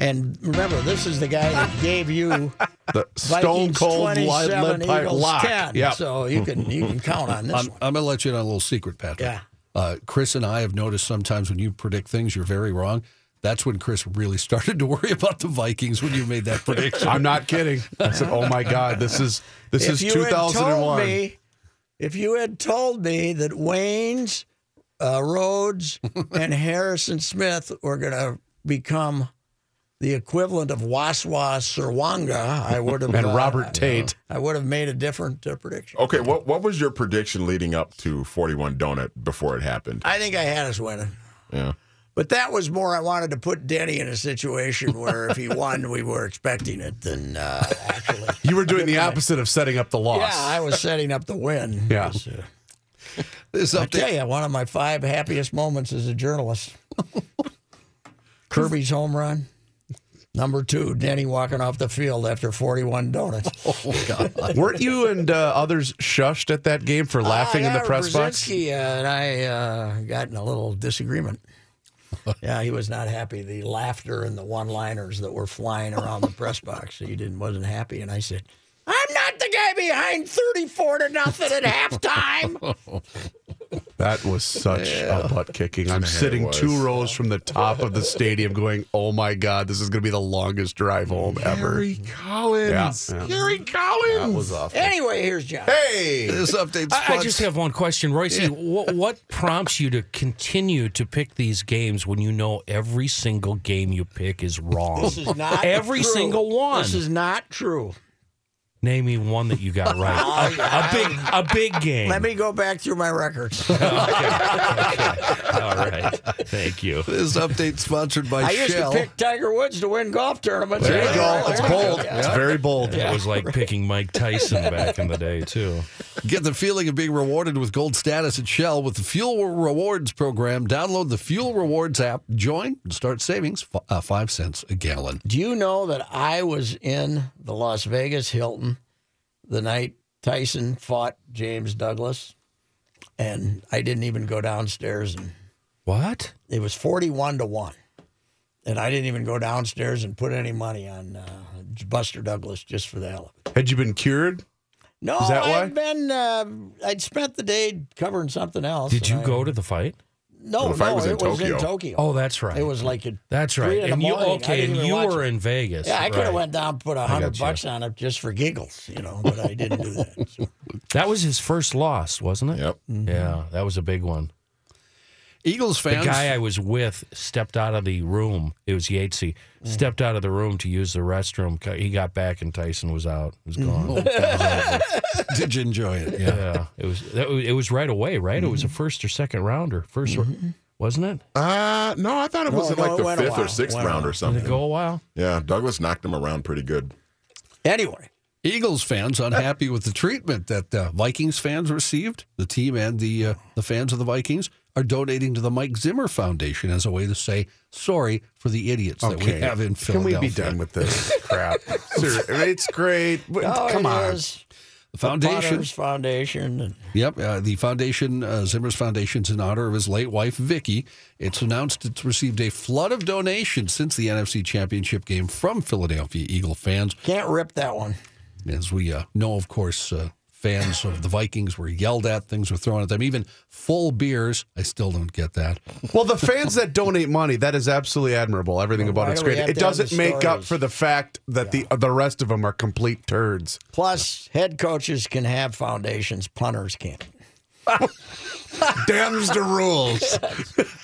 Speaker 2: And remember, this is the guy that (laughs) gave you
Speaker 3: The Stone
Speaker 2: Vikings
Speaker 3: Cold
Speaker 2: 27,
Speaker 3: lead pipe lock.
Speaker 2: 10.
Speaker 3: Yep.
Speaker 2: So you can you can count on this
Speaker 6: I'm,
Speaker 2: one.
Speaker 6: I'm going to let you in on a little secret, Patrick.
Speaker 2: Yeah.
Speaker 6: Uh, Chris and I have noticed sometimes when you predict things, you're very wrong. That's when Chris really started to worry about the Vikings when you made that prediction.
Speaker 3: I'm not kidding. I said, "Oh my God, this is this
Speaker 2: if
Speaker 3: is
Speaker 2: you told
Speaker 3: 2001."
Speaker 2: me, if you had told me that Wayne's uh, Rhodes (laughs) and Harrison Smith were going to become the equivalent of Waswa Serwanga, I (laughs) would have
Speaker 3: And
Speaker 2: uh,
Speaker 3: Robert Tate.
Speaker 2: I would have made a different uh, prediction.
Speaker 4: Okay, what what was your prediction leading up to 41 Donut before it happened?
Speaker 2: I think I had us winning.
Speaker 4: Yeah.
Speaker 2: But that was more. I wanted to put Denny in a situation where if he (laughs) won, we were expecting it. Than uh, actually,
Speaker 3: You were doing the opposite of setting up the loss.
Speaker 2: yeah, I was setting up the win. (laughs)
Speaker 3: Yeah.
Speaker 2: It was, uh,
Speaker 6: This
Speaker 2: I tell you, one of my five happiest moments as a journalist. Kirby's home run. Number two, Denny walking off the field after 41 donuts. (laughs)
Speaker 6: Oh, God. (laughs)
Speaker 3: Weren't you and uh, others shushed at that game for laughing
Speaker 2: Ah,
Speaker 3: in the
Speaker 2: yeah,
Speaker 3: press box?
Speaker 2: Brzezinski, uh, and I uh, got in a little disagreement. (laughs) yeah, he was not happy. The laughter and the one-liners that were flying around the press box, he didn't wasn't happy. And I said, "I'm not the guy behind 34 to nothing at halftime."
Speaker 3: That was such a butt kicking. I'm sitting two rows from the top of the stadium going, oh my God, this is going to be the longest drive home ever.
Speaker 4: Kerry Collins.
Speaker 3: Yeah, yeah.
Speaker 4: Kerry Collins.
Speaker 3: That was awful.
Speaker 2: anyway, here's John.
Speaker 4: Hey.
Speaker 6: This update's
Speaker 7: I, I just have one question, Royce. What, what prompts you to continue to pick these games when you know every single game you pick is wrong?
Speaker 2: This is not
Speaker 7: every
Speaker 2: true.
Speaker 7: single one.
Speaker 2: This is not true.
Speaker 7: Name me one that you got right. (laughs) a, a big, a big game.
Speaker 2: Let me go back through my records. (laughs)
Speaker 7: All right. (laughs) Thank you.
Speaker 6: This update sponsored by
Speaker 2: I used
Speaker 6: Shell.
Speaker 2: to pick Tiger Woods to win golf tournaments.
Speaker 3: There you go. It's bold.
Speaker 2: Yeah.
Speaker 3: It's very bold.
Speaker 7: It was like picking Mike Tyson back in the day too.
Speaker 6: Get the feeling of being rewarded with gold status at Shell with the Fuel Rewards program. Download the Fuel Rewards app, join, and start savings uh, five cents a gallon.
Speaker 2: Do you know that I was in the Las Vegas Hilton the night Tyson fought James Douglas, and I didn't even go downstairs, and
Speaker 7: What?
Speaker 2: it was forty-one to one, and I didn't even go downstairs and put any money on uh, Buster Douglas just for the hell of it.
Speaker 3: Had you been cured?
Speaker 2: No,
Speaker 3: Is that why?
Speaker 2: I'd been uh, I'd spent the day covering something else.
Speaker 7: Did you
Speaker 2: I-
Speaker 7: go to the fight?
Speaker 2: No,
Speaker 4: The fight
Speaker 2: no,
Speaker 4: was in
Speaker 2: it was in
Speaker 4: Tokyo.
Speaker 2: Tokyo.
Speaker 7: Oh, that's right.
Speaker 2: It was like a
Speaker 7: That's
Speaker 2: three
Speaker 7: right.
Speaker 2: in the
Speaker 7: And you
Speaker 2: morning.
Speaker 7: Okay? And you were
Speaker 2: it.
Speaker 7: in Vegas.
Speaker 2: Yeah, I could have went down and put a hundred bucks on it just for giggles, you know, but I didn't do that. So.
Speaker 7: That was his first loss, wasn't it?
Speaker 4: Yep.
Speaker 7: Yeah, that was a big one.
Speaker 6: Eagles fans.
Speaker 7: The guy I was with stepped out of the room. It was Yatesy. Stepped out of the room to use the restroom. He got back and Tyson was out. It was gone. (laughs)
Speaker 6: did you enjoy it? Yeah.
Speaker 7: yeah, it was. That was it was right away. Right, it was a first or second rounder. 1st wasn't it?
Speaker 4: Uh, no, I thought it was
Speaker 2: No,
Speaker 4: in like the fifth or sixth round or
Speaker 2: while.
Speaker 7: Did
Speaker 4: something.
Speaker 7: it go a while?
Speaker 4: Yeah, Douglas knocked him around pretty good.
Speaker 2: Anyway,
Speaker 6: Eagles fans unhappy with the treatment that uh, Vikings fans received. The team and the uh, the fans of the Vikings are donating to the Mike Zimmer Foundation as a way to say sorry for the idiots that we have in Philadelphia.
Speaker 3: Can we be done with this crap? (laughs) Seriously, it's great. but
Speaker 2: oh,
Speaker 3: Come
Speaker 2: it
Speaker 3: on.
Speaker 2: is.
Speaker 6: The foundation.
Speaker 2: Potter's Foundation.
Speaker 6: Yep, uh, the foundation, uh, Zimmer's Foundation's in honor of his late wife, Vicky. It's announced it's received a flood of donations since the NFC Championship game from Philadelphia Eagle fans.
Speaker 2: can't rip that one.
Speaker 6: As we uh, know, of course, uh, fans of the Vikings were yelled at, things were thrown at them, even full beers. I still don't get that.
Speaker 3: Well, the fans that donate money, that is absolutely admirable. Everything oh,
Speaker 2: about
Speaker 3: it's great. It doesn't
Speaker 2: the
Speaker 3: make up for the fact that the the rest of them are complete turds.
Speaker 2: Plus, head coaches can have foundations, punters can't.
Speaker 3: Damns the rules.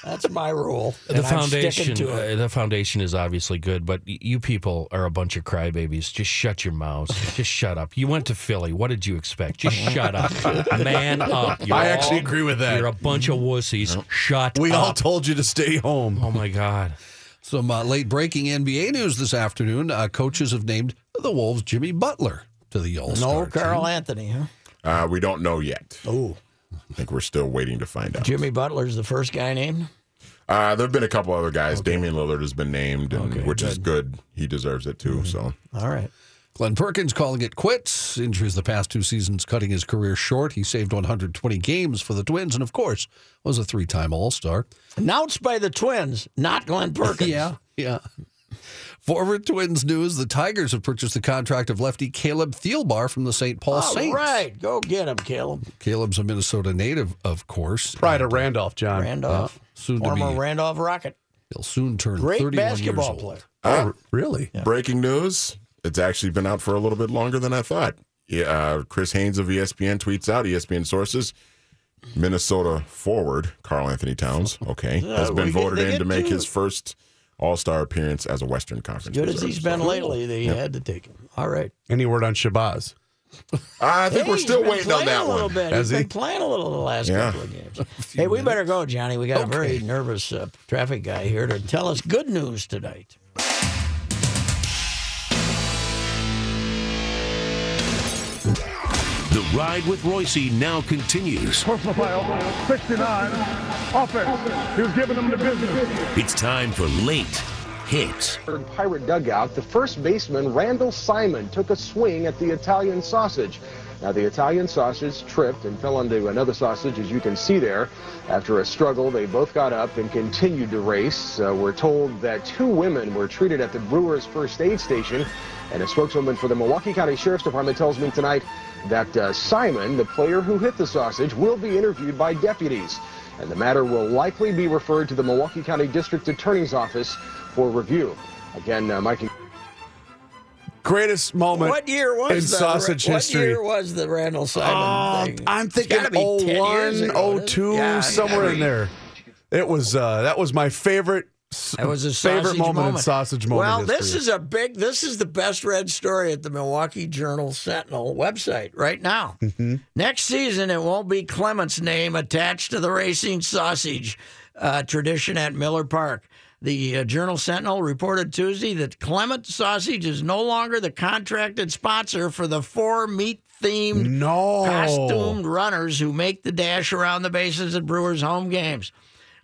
Speaker 2: That's my rule.
Speaker 7: The
Speaker 2: and I'm
Speaker 7: foundation,
Speaker 2: to it.
Speaker 7: uh, the foundation is obviously good, but y- you people are a bunch of crybabies. Just shut your mouths. Just shut up. You went to Philly. What did you expect? Just shut up. Man up. You're
Speaker 3: I actually
Speaker 7: all-
Speaker 3: agree with that.
Speaker 7: You're a bunch of wussies. Shut
Speaker 3: We
Speaker 7: up.
Speaker 3: all told you to stay home.
Speaker 7: oh my God.
Speaker 6: Some uh, late breaking NBA news this afternoon. Uh, coaches have named the Wolves Jimmy Butler to the All Star.
Speaker 2: no Karl-Anthony, huh?
Speaker 4: Uh, we don't know yet.
Speaker 2: Oh,
Speaker 4: I think we're still waiting to find out.
Speaker 2: Jimmy Butler's the first guy named.
Speaker 4: Uh, there have been a couple other guys. Damian Lillard has been named, and, which is good. He deserves it too. So
Speaker 2: All right.
Speaker 6: Glenn Perkins calling it quits. Injuries the past two seasons cutting his career short. He saved 120 games for the Twins and, of course, was a three time All Star.
Speaker 2: Announced by the Twins, not Glenn Perkins. (laughs)
Speaker 6: Yeah, yeah. Forward Twins news the Tigers have purchased the contract of lefty Caleb Thielbar from the St. Paul
Speaker 2: All
Speaker 6: Saints.
Speaker 2: right, go get him, Caleb.
Speaker 6: Caleb's a Minnesota native, of course.
Speaker 3: Pride of Randolph, John.
Speaker 2: Randolph,
Speaker 6: soon to
Speaker 2: former
Speaker 6: be-
Speaker 2: Randolph Rocket,
Speaker 6: He'll soon turn
Speaker 2: great
Speaker 6: 31
Speaker 2: basketball
Speaker 6: years old.
Speaker 2: player.
Speaker 3: Oh, really?
Speaker 4: breaking news: It's actually been out for a little bit longer than I thought. Yeah, uh, Chris Haynes of ESPN tweets out ESPN sources. Minnesota forward Karl-Anthony Towns, (laughs) okay, has been voted in to make his first All Star appearance as a Western Conference.
Speaker 2: Good as he's been
Speaker 4: So,
Speaker 2: lately, they had to take him. All right.
Speaker 3: Any word on Shabazz?
Speaker 4: I think
Speaker 2: Hey,
Speaker 4: we're still waiting on
Speaker 2: playing
Speaker 4: that
Speaker 2: a little
Speaker 4: one.
Speaker 2: bit.
Speaker 3: Has
Speaker 2: He's
Speaker 3: he?
Speaker 2: been playing a little the last
Speaker 4: Yeah.
Speaker 2: couple of games. (laughs) Hey, we better go, Johnny. We got a very nervous uh, traffic guy here to tell us good news tonight.
Speaker 8: Ride with Royce now continues.
Speaker 9: Personal foul, 69. Offense. He was giving them the business.
Speaker 8: It's time for late hits.
Speaker 10: Pirate dugout, the first baseman, Randall Simon, took a swing at the Italian sausage. Now, the Italian sausage tripped and fell into another sausage, as you can see there. After a struggle, they both got up and continued to race. Uh, we're told that two women were treated at the Brewers first aid station. And a spokeswoman for the Milwaukee County Sheriff's Department tells me tonight that uh, Simon, the player who hit the sausage, will be interviewed by deputies. And the matter will likely be referred to the Milwaukee County District Attorney's Office for review. Again, uh, Mike.
Speaker 3: Greatest moment
Speaker 2: What year was
Speaker 3: in
Speaker 2: the,
Speaker 3: sausage
Speaker 2: what
Speaker 3: history.
Speaker 2: What year was the Randall Simon
Speaker 3: Uh,
Speaker 2: thing?
Speaker 3: I'm thinking
Speaker 2: gotta be 10 years
Speaker 3: 01,
Speaker 2: ago, isn't it?
Speaker 3: 02,
Speaker 2: Yeah,
Speaker 3: somewhere
Speaker 2: gotta
Speaker 3: in there. It was uh, that was my favorite s-
Speaker 2: That was a
Speaker 3: favorite
Speaker 2: sausage
Speaker 3: moment, in
Speaker 2: moment.
Speaker 3: sausage moment.
Speaker 2: Well, this is a big. This is the best read story at the Milwaukee Journal Sentinel website right now.
Speaker 3: Mm-hmm.
Speaker 2: Next season, it won't be Klement's name attached to the racing sausage uh, tradition at Miller Park. The uh, Journal Sentinel reported Tuesday that Klement Sausage is no longer the contracted sponsor for the four meat themed
Speaker 3: no
Speaker 2: costumed runners who make the dash around the bases at Brewers home games.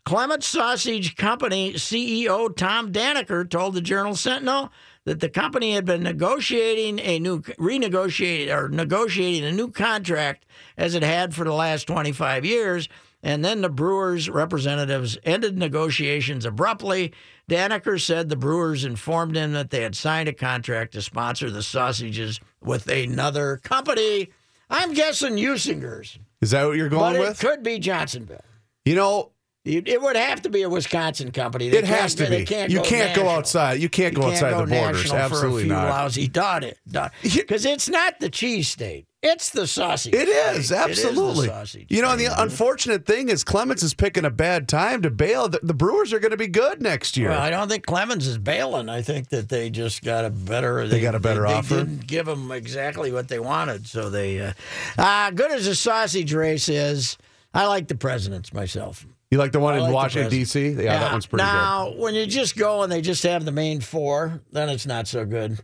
Speaker 2: Klement Sausage Company CEO Tom Danaker told the Journal Sentinel that the company had been negotiating a new renegotiating or negotiating a new contract as it had for the last 25 years. And then the Brewers representatives ended negotiations abruptly. Danaker said the Brewers informed him that they had signed a contract to sponsor the sausages with another company. I'm guessing Usinger's,
Speaker 3: Is that what you're going
Speaker 2: but
Speaker 3: with?
Speaker 2: it could be Johnsonville.
Speaker 3: you know,
Speaker 2: It it would have to be a Wisconsin company. They
Speaker 3: it has to
Speaker 2: they
Speaker 3: be.
Speaker 2: can't
Speaker 3: you
Speaker 2: go
Speaker 3: can't go outside. You can't
Speaker 2: You
Speaker 3: go
Speaker 2: can't
Speaker 3: outside
Speaker 2: go
Speaker 3: the borders. Absolutely
Speaker 2: for a few
Speaker 3: not.
Speaker 2: lousy dot it because it's not the cheese state. It's the sausage.
Speaker 3: It is
Speaker 2: state.
Speaker 3: absolutely.
Speaker 2: It is
Speaker 3: you know, and the unfortunate thing is Clemens is picking a bad time to bail. The, the Brewers are going to be good next year.
Speaker 2: Well, I don't think Clemens is bailing. I think that they just got a better.
Speaker 3: They got a better
Speaker 2: they,
Speaker 3: offer?
Speaker 2: They didn't give them exactly what they wanted, so they. Uh, uh, good as a sausage race is, I like the presidents myself.
Speaker 3: You like the one
Speaker 2: I
Speaker 3: in
Speaker 2: like
Speaker 3: Washington. D.C. Yeah, that one's pretty
Speaker 2: now, when you just go and they just have the main four, then it's not so good.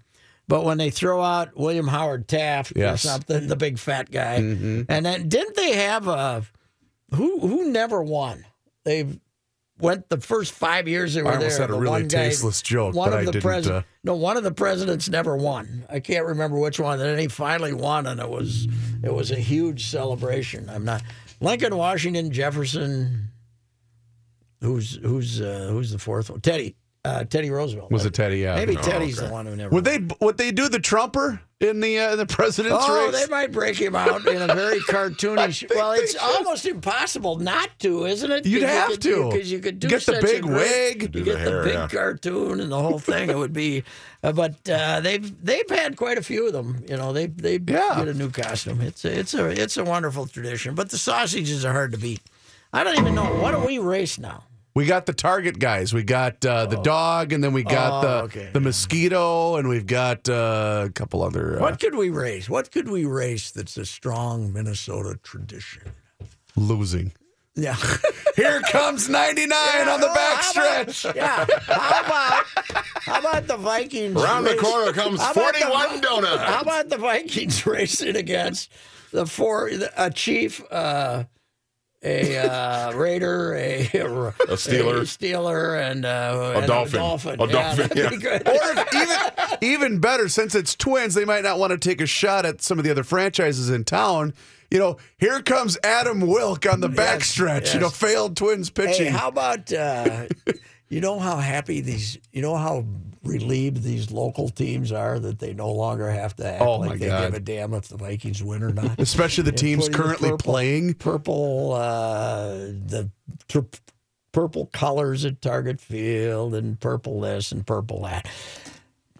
Speaker 2: But when they throw out William Howard Taft
Speaker 3: Yes.
Speaker 2: or something, the big fat guy,
Speaker 3: Mhm.
Speaker 2: and then didn't they have a who who never won? They went the first five years they were
Speaker 3: I almost
Speaker 2: there.
Speaker 3: had a
Speaker 2: the
Speaker 3: really
Speaker 2: one guy-
Speaker 3: tasteless joke,
Speaker 2: one
Speaker 3: but
Speaker 2: of
Speaker 3: I
Speaker 2: the
Speaker 3: didn't, uh,
Speaker 2: No, one of the presidents never won. I can't remember which one. And then he finally won, and it was it was a huge celebration. I'm not Lincoln, Washington, Jefferson. Who's who's uh, who's the fourth one? Teddy. Uh, Teddy Roosevelt.
Speaker 3: Was it Teddy? Yeah.
Speaker 2: Maybe
Speaker 3: Oh,
Speaker 2: Teddy's
Speaker 3: okay.
Speaker 2: the one who never.
Speaker 3: Would they would they do the Trumper in the uh, the president's
Speaker 2: Oh,
Speaker 3: race?
Speaker 2: they might break him out in a very (laughs) cartoonish. well, it's almost impossible not to, isn't it?
Speaker 3: You'd have to.
Speaker 2: because you could do
Speaker 3: Get the
Speaker 2: such
Speaker 3: big
Speaker 2: a great,
Speaker 3: wig.
Speaker 2: You get
Speaker 3: the
Speaker 2: the,
Speaker 3: hair,
Speaker 2: big
Speaker 3: yeah.
Speaker 2: cartoon and the whole thing. it would be, uh, but uh, they've they've had quite a few of them. You know, they they get a new costume. It's a, it's a it's a wonderful tradition. But the sausages are hard to beat. I don't even know what do we race now.
Speaker 3: We got the target guys. We got uh, the dog, and then we got
Speaker 2: Oh,
Speaker 3: the
Speaker 2: okay.
Speaker 3: the mosquito, and we've got uh, a couple other. Uh,
Speaker 2: What could we race? What could we race that's a strong Minnesota tradition?
Speaker 3: losing?
Speaker 2: Yeah. (laughs)
Speaker 3: Here comes 99 on the backstretch.
Speaker 2: Yeah. How about how about the Vikings?
Speaker 4: Around the
Speaker 2: race-
Speaker 4: corner comes
Speaker 2: how about the-
Speaker 4: 41 donuts.
Speaker 2: How about the Vikings (laughs) racing against the four a chief, uh, a uh, raider, (laughs) a, a
Speaker 4: Steeler.
Speaker 2: a Steeler, and, uh,
Speaker 4: A
Speaker 2: and
Speaker 4: dolphin.
Speaker 2: A dolphin.
Speaker 4: A
Speaker 2: yeah,
Speaker 4: dolphin,
Speaker 2: that'd be
Speaker 4: yeah.
Speaker 2: good.
Speaker 3: Or if (laughs) even even better, since it's twins, they might not want to take a shot at some of the other franchises in town. You know, here comes Adam Wilk on the backstretch. You know, failed twins pitching.
Speaker 2: Hey, how about uh, (laughs) you know how happy these, you know how relieved these local teams are that they no longer have to act
Speaker 3: Oh,
Speaker 2: like they
Speaker 3: God.
Speaker 2: give a damn if the Vikings win or not. (laughs)
Speaker 3: Especially the teams currently
Speaker 2: purple-
Speaker 3: playing.
Speaker 2: purple, uh, the purple colors at Target Field and purple this and purple that.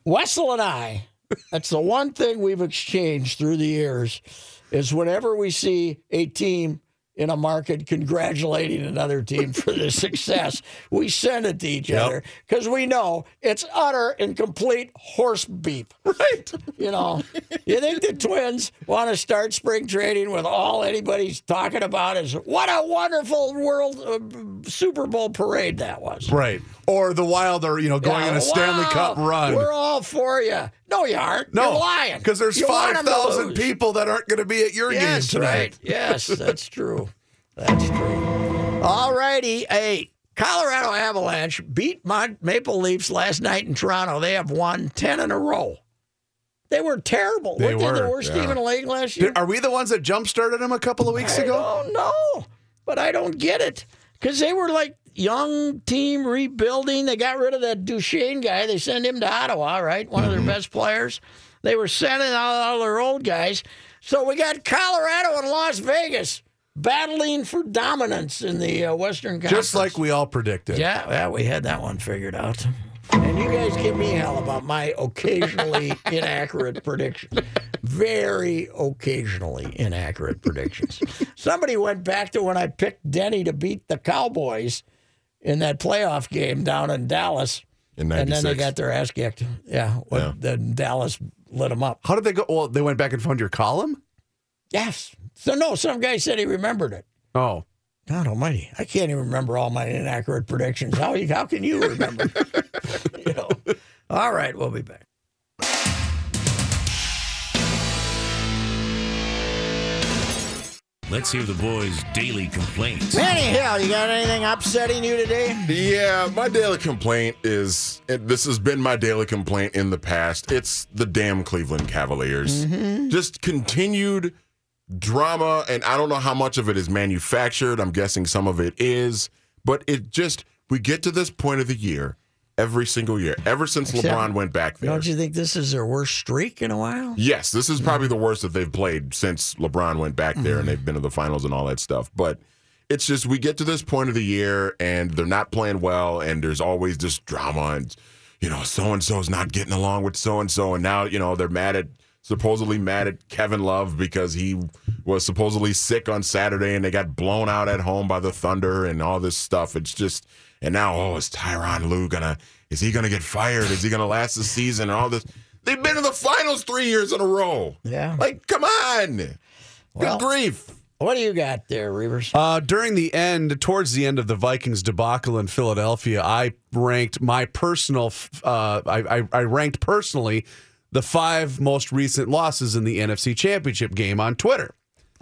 Speaker 2: Wessel and I, that's the one thing we've exchanged through the years, is whenever we see a team in a market congratulating another team for the success. We send it to each
Speaker 3: Yep.
Speaker 2: other because we know it's utter and complete horse beep.
Speaker 3: Right.
Speaker 2: You know, you think the Twins want to start spring training with all anybody's talking about is what a wonderful World uh, Super Bowl parade that was.
Speaker 3: Right. Or the Wild are, you know, going
Speaker 2: Yeah,
Speaker 3: on a Stanley Cup run.
Speaker 2: We're all for you. No, you aren't.
Speaker 3: no,
Speaker 2: You're lying.
Speaker 3: Because there's
Speaker 2: You want 'em to
Speaker 3: 5,000 people that aren't going to be at your game
Speaker 2: Yes,
Speaker 3: tonight.
Speaker 2: right. Yes, (laughs) that's true. That's true. All righty. Hey, Colorado Avalanche beat my Maple Leafs last night in Toronto. They have won 10 in a row. They were terrible.
Speaker 3: They
Speaker 2: Weren't they the worst
Speaker 4: yeah.
Speaker 2: team in the league last year?
Speaker 3: Are we the ones that jump started them a couple of weeks
Speaker 2: I
Speaker 3: ago?
Speaker 2: Oh no, but I don't get it because they were like young team rebuilding. They got rid of that Duchene guy. They sent him to Ottawa, right? One of
Speaker 3: Mm-hmm.
Speaker 2: their best players. They were sending out all their old guys. So we got Colorado and Las Vegas battling for dominance in the uh, Western Conference.
Speaker 3: Just like we all predicted.
Speaker 2: Yeah, yeah, we had that one figured out. And you guys give me hell about my occasionally (laughs) inaccurate predictions. Very occasionally inaccurate predictions. Somebody went back to when I picked Denny to beat the Cowboys in that playoff game down in Dallas.
Speaker 4: In
Speaker 2: and then they got their ass kicked. Yeah, when
Speaker 4: Yeah.
Speaker 2: Then Dallas lit them up.
Speaker 3: How did they go? Well, they went back and found your column?
Speaker 2: Yes. So, no, some guy said he remembered it.
Speaker 3: Oh.
Speaker 2: God almighty. I can't even remember all my inaccurate predictions. How, how can you remember? (laughs) you know. All right, we'll be back.
Speaker 8: Let's hear the boys' daily complaints.
Speaker 2: Manny Hill, you got anything upsetting you today?
Speaker 4: Yeah, my daily complaint is and this has been my daily complaint in the past. It's the damn Cleveland Cavaliers. Mm-hmm. Just continued drama, and I don't know how much of it is manufactured. I'm guessing some of it is, but it just we get to this point of the year every single year, ever since
Speaker 2: Except-
Speaker 4: LeBron went back there.
Speaker 2: Don't you think this is their worst streak in a while?
Speaker 4: Yes, this is probably the worst that they've played since LeBron went back there and mm-hmm. they've been to the finals and all that stuff. But it's just we get to this point of the year and they're not playing well and there's always this drama and you know, so and so's not getting along with so and so and now, you know, they're mad at supposedly mad at Kevin Love because he was supposedly sick on Saturday and they got blown out at home by the Thunder and all this stuff. It's just and now oh is Tyronn Lue gonna is he gonna get fired? Is he gonna last the season and all this? They've been in the finals three years in a row.
Speaker 2: Yeah.
Speaker 4: Like, come on.
Speaker 2: Well-
Speaker 4: Good grief.
Speaker 2: What do you got there, Reavers?
Speaker 3: Uh, during the end, towards the end of the Vikings debacle in Philadelphia, I ranked my personal, uh, I, I, I ranked personally the five most recent losses in the NFC Championship game on Twitter.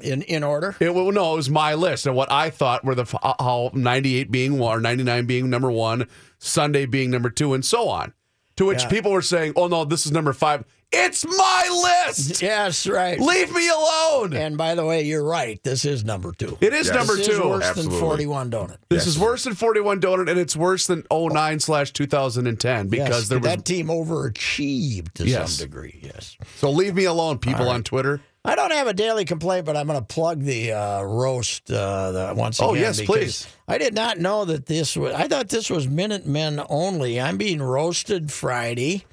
Speaker 2: In in order?
Speaker 3: It, well, no, it was my list and what I thought were the uh, how 98 being one, or 99 being number one, Sunday being number two, and so on. To which
Speaker 2: Yeah.
Speaker 3: people were saying, "Oh no, this is number five. It's my list. (laughs)
Speaker 2: Yes, right.
Speaker 3: Leave me alone."
Speaker 2: And by the way, you're right. This is number two.
Speaker 3: It is
Speaker 4: Yes.
Speaker 3: number
Speaker 2: This
Speaker 3: two.
Speaker 2: is worse
Speaker 4: Absolutely.
Speaker 2: than 41 donut.
Speaker 3: This is worse than 41 Donut, and it's worse than 09 slash 2010 because
Speaker 2: Yes,
Speaker 3: there was.
Speaker 2: that team overachieved to
Speaker 3: Yes.
Speaker 2: some degree. Yes.
Speaker 3: So leave me alone, people on Twitter.
Speaker 2: I don't have a daily complaint, but I'm going to plug the uh, roast uh, the, once again.
Speaker 3: Oh, yes, please.
Speaker 2: I did not know that this was. I thought this was Minutemen only. I'm being roasted Friday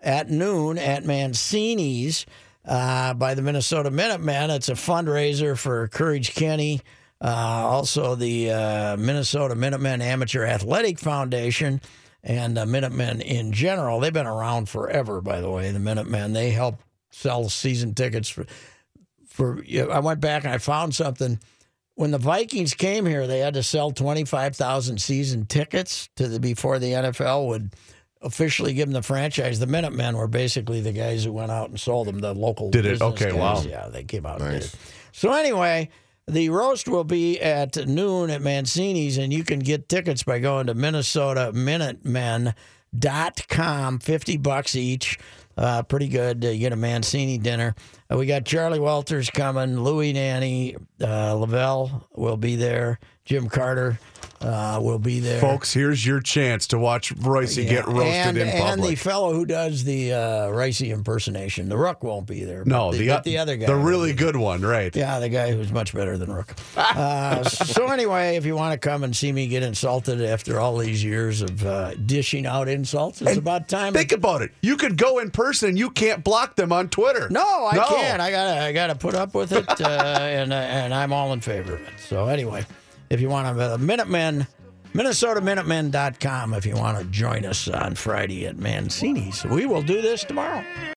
Speaker 2: at noon at Mancini's uh, by the Minnesota Minutemen. It's a fundraiser for Courage Kenny. Uh, also, the uh, Minnesota Minutemen Amateur Athletic Foundation and uh, Minutemen in general. They've been around forever, by the way. The Minutemen they help sell season tickets for for you know, I went back and I found something. When the Vikings came here, they had to sell twenty five thousand season tickets to the before the NFL would officially give them the franchise. The Minutemen were basically the guys who went out and sold them. The local
Speaker 3: Did it? Okay,
Speaker 2: guys.
Speaker 3: wow.
Speaker 2: Yeah, they came out and did it. So anyway, the roast will be at noon at Mancini's, and you can get tickets by going to Minnesota Minutemen.com, 50 bucks each. Uh, pretty good. Get a Mancini dinner. Uh, we got Charley Walters coming, Louis Nanne, uh, Lavelle will be there, Jim Carter uh, will be there.
Speaker 3: Folks, here's your chance to watch Royce
Speaker 2: Yeah,
Speaker 3: get roasted
Speaker 2: and,
Speaker 3: in
Speaker 2: And the fellow who does the uh, Ricey impersonation, the Rook won't be there.
Speaker 3: no, the,
Speaker 2: but the other guy,
Speaker 3: the really good one, right?
Speaker 2: yeah, the guy who's much better than Rook. (laughs) Uh, so anyway, if you want to come and see me get insulted after all these years of uh, dishing out insults, it's about time.
Speaker 3: Think about it. You could go in person and you can't block them on Twitter.
Speaker 2: no, I
Speaker 3: No.
Speaker 2: can't. I gotta, I gotta put up with it, uh, and uh, and I'm all in favor of it. So anyway, if you want to, uh, Minutemen, MinnesotaMinutemen.com if you want to join us on Friday at Mancini's. We will do this tomorrow.